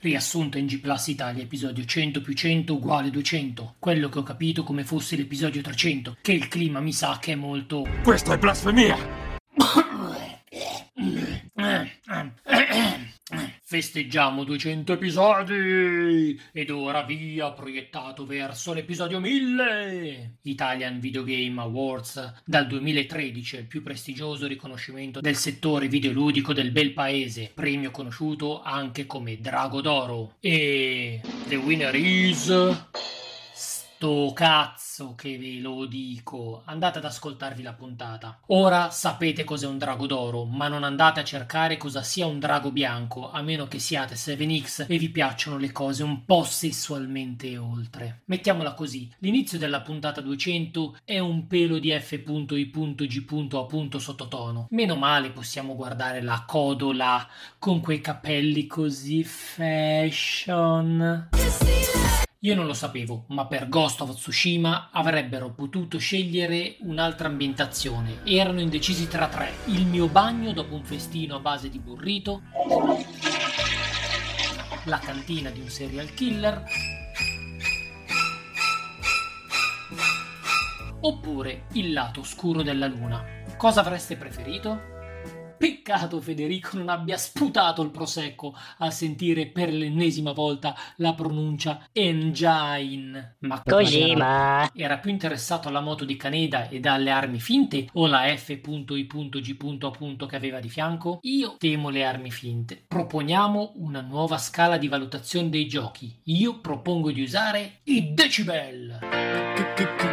Riassunto in G Plus Italia, episodio 100 più 100 uguale 200. Quello che ho capito come fosse l'episodio 300, che il clima mi sa che è molto... Questa è blasfemia! Festeggiamo 200 episodi! Ed ora via, proiettato verso l'episodio 1000! Italian Video Game Awards dal 2013, il più prestigioso riconoscimento del settore videoludico del bel paese, premio conosciuto anche come Drago d'Oro. E the winner is... Sto cazzo che ve lo dico. Andate ad ascoltarvi la puntata. Ora sapete cos'è un drago d'oro, ma non andate a cercare cosa sia un drago bianco, a meno che siate 7X e vi piacciono le cose un po' sessualmente oltre. Mettiamola così, l'inizio della puntata 200 è un pelo di F.I.G. sottotono. Meno male possiamo guardare la codola con quei capelli così fashion. Io non lo sapevo, ma per Ghost of Tsushima avrebbero potuto scegliere un'altra ambientazione. Erano indecisi tra tre. Il mio bagno dopo un festino a base di burrito, la cantina di un serial killer, oppure il lato oscuro della luna. Cosa avreste preferito? Peccato Federico non abbia sputato il prosecco a sentire per l'ennesima volta la pronuncia engine. Ma Kojima. Era più interessato alla moto di Caneda e alle armi finte o la F.I.G. che aveva di fianco? Io temo le armi finte. Proponiamo una nuova scala di valutazione dei giochi. Io propongo di usare i decibel.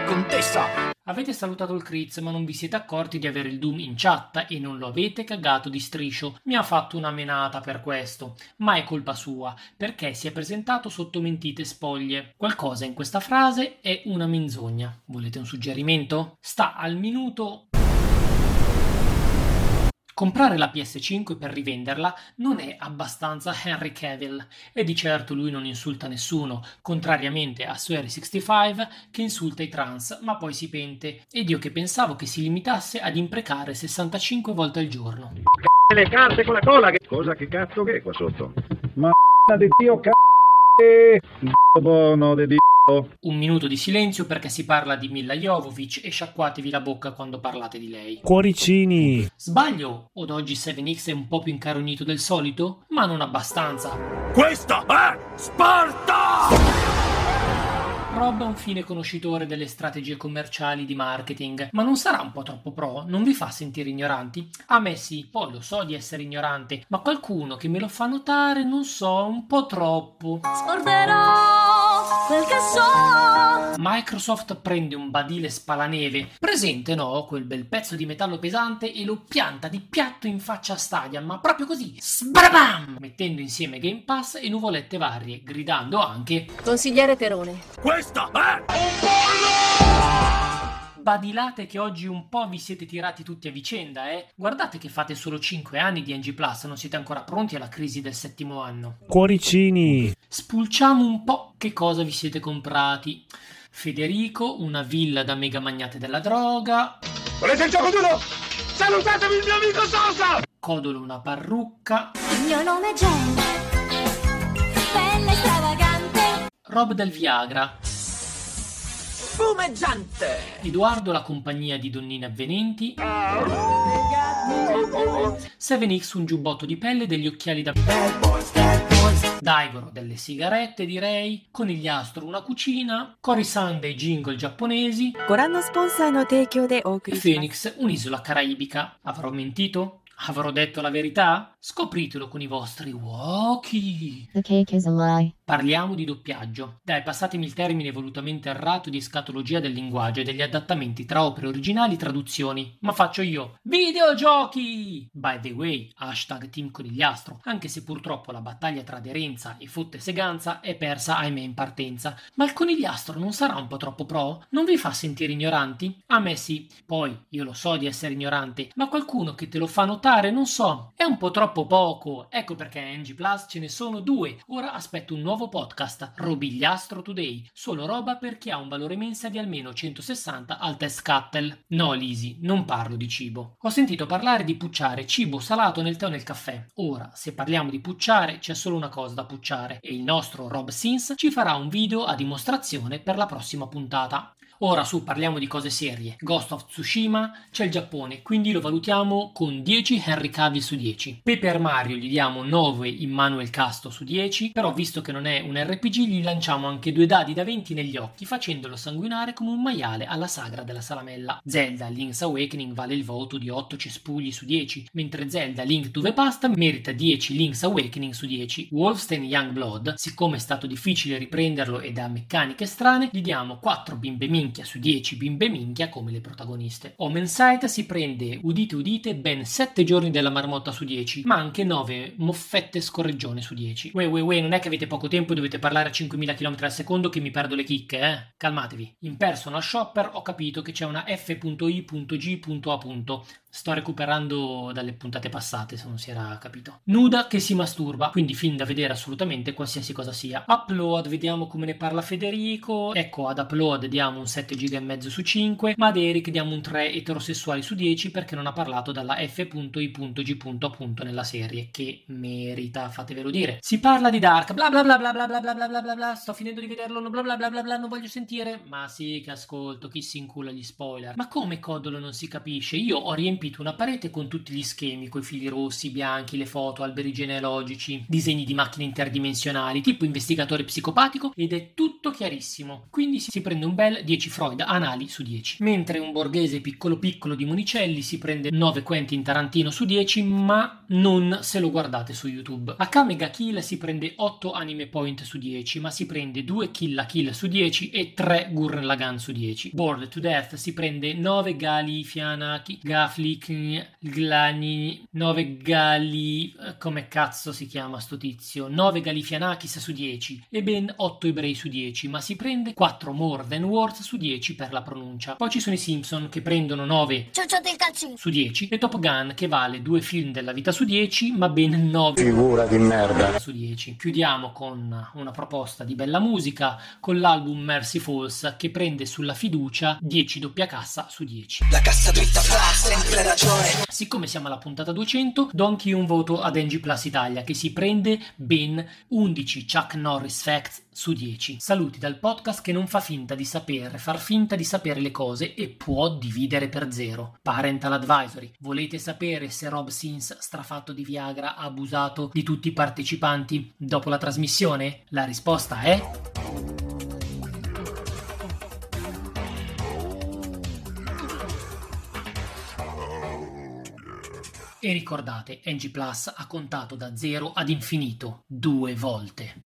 Contessa! Avete salutato il Kriz, ma non vi siete accorti di avere il Doom in chat e non lo avete cagato di striscio. Mi ha fatto una menata per questo, ma è colpa sua, perché si è presentato sotto mentite spoglie. Qualcosa in questa frase è una menzogna. Volete un suggerimento? Sta al minuto Comprare la PS5 per rivenderla non è abbastanza Henry Cavill e di certo lui non insulta nessuno, contrariamente a Swery 65 che insulta i trans ma poi si pente ed io che pensavo che si limitasse ad imprecare 65 volte al giorno. Le carte con la cola, che cosa che cazzo che è qua sotto? Ma di Dio Dio. Un minuto di silenzio perché si parla di Milla Jovovic e sciacquatevi la bocca quando parlate di lei. Cuoricini! Sbaglio? Od oggi 7X è un po' più incarognito del solito? Ma non abbastanza. Questa è Sparta! Rob è un fine conoscitore delle strategie commerciali di marketing, ma non sarà un po' troppo pro? Non vi fa sentire ignoranti? A me sì, poi lo so di essere ignorante, ma qualcuno che me lo fa notare, non so, un po' troppo. Scorderò quel che so. Microsoft prende un badile spalaneve, presente no, quel bel pezzo di metallo pesante e lo pianta di piatto in faccia a Stadia, ma proprio così, sbrabam, mettendo insieme Game Pass e nuvolette varie, gridando anche Consigliere Terone. Questa è badilate che oggi un po' vi siete tirati tutti a vicenda, eh? Guardate che fate solo 5 anni di NG Plus, non siete ancora pronti alla crisi del settimo anno. Cuoricini! Spulciamo un po' che cosa vi siete comprati. Federico, una villa da mega magnate della droga. Volete il gioco duro? Salutatevi il mio amico Sosa! Codolo, una parrucca. Il mio nome è Jen. Bella e stravagante. Rob del Viagra. Spumeggiante! Edoardo, la compagnia di donnine avvenenti. 7X, un giubbotto di pelle e degli occhiali da... Daigoro delle sigarette, direi, conigliastro una cucina, Corisan dei jingle giapponesi e Phoenix un'isola caraibica. Avrò mentito? Avrò detto la verità? Scopritelo con i vostri walkie. The cake is a lie. Parliamo di doppiaggio. Dai, passatemi il termine volutamente errato di scatologia del linguaggio e degli adattamenti tra opere originali e traduzioni. Ma faccio io. Videogiochi! By the way, hashtag Team Conigliastro, anche se purtroppo la battaglia tra aderenza e fotte seganza è persa ahimè in partenza. Ma il conigliastro non sarà un po' troppo pro? Non vi fa sentire ignoranti? A me sì. Poi, io lo so di essere ignorante, ma qualcuno che te lo fa notare, non so, è un po' troppo troppo poco. Ecco perché a NG Plus ce ne sono due. Ora aspetto un nuovo podcast, Robigliastro Today. Solo roba per chi ha un valore mensa di almeno 160 al test Cattel. No, Lisi, non parlo di cibo. Ho sentito parlare di pucciare cibo salato nel tè o nel caffè. Ora, se parliamo di pucciare, c'è solo una cosa da pucciare e il nostro Rob Sins ci farà un video a dimostrazione per la prossima puntata. Ora su parliamo di cose serie. Ghost of Tsushima c'è il Giappone, quindi lo valutiamo con 10 Henry Cavill su 10. Paper Mario gli diamo 9 Immanuel Casto su 10, però visto che non è un RPG gli lanciamo anche due dadi da 20 negli occhi facendolo sanguinare come un maiale alla sagra della salamella. Zelda Link's Awakening vale il voto di 8 cespugli su 10, mentre Zelda Link to the Past merita 10 Link's Awakening su 10. Wolfenstein Youngblood, siccome è stato difficile riprenderlo ed ha meccaniche strane, gli diamo 4 bimbe minchia su 10 bimbe minchia come le protagoniste. Omen Sight si prende, udite udite, ben 7 giorni della marmotta su 10, ma anche 9 moffette scorreggione su 10. Uè uè uè, non è che avete poco tempo e dovete parlare a 5000 km al secondo che mi perdo le chicche, eh? Calmatevi. In personal shopper ho capito che c'è una f.i.g.a. Sto recuperando dalle puntate passate, se non si era capito. Nuda che si masturba, quindi film da vedere assolutamente qualsiasi cosa sia. Upload, vediamo come ne parla Federico. Ecco, ad Upload diamo un 7 giga e mezzo su 5, ma ad Eric diamo un 3 eterosessuali su 10 perché non ha parlato dalla f.i.g. nella serie, che merita, fatevelo dire. Si parla di Dark, bla bla bla bla bla bla bla bla bla bla bla, sto finendo di vederlo, bla bla bla bla bla, non voglio sentire. Ma sì che ascolto, chi si incula gli spoiler. Ma come Codolo non si capisce? Io ho riempito una parete con tutti gli schemi, coi fili rossi, bianchi, le foto, alberi genealogici, disegni di macchine interdimensionali, tipo investigatore psicopatico, ed è tutto chiarissimo. Quindi si prende un bel 10 Freud anali su 10. Mentre un borghese piccolo piccolo di Monicelli si prende 9 Quentin Tarantino su 10, ma non se lo guardate su YouTube. Akame ga Kill si prende 8 anime point su 10, ma si prende 2 Kill la Kill su 10 e 3 Gurren Lagann su 10. Bored to Death si prende 9 Gali Fianaki, Gaflik, Glani, 9 Gali, eh, come cazzo si chiama sto tizio? 9 Gali Fianakis su 10 e ben 8 ebrei su 10, ma si prende 4 More Than Words su 10 per la pronuncia. Poi ci sono i Simpson che prendono 9 Ciuccio del calzino. su 10 e Top Gun che vale 2 film della vita su 10 ma ben 9 Figura di merda. su 10. Chiudiamo con una proposta di bella musica con l'album Mercy Falls che prende sulla fiducia 10 doppia cassa su 10. La cassa dritta fa sempre ragione. Siccome siamo alla puntata 200, do anche io un voto ad NG Plus Italia che si prende ben 11 Chuck Norris Facts su 10. Saluti dal podcast che non fa finta di sapere, far finta di sapere le cose e può dividere per zero. Parental Advisory. Volete sapere se Rob Sins, strafatto di Viagra, ha abusato di tutti i partecipanti dopo la trasmissione? La risposta è... E ricordate, NG Plus ha contato da 0 ad infinito due volte.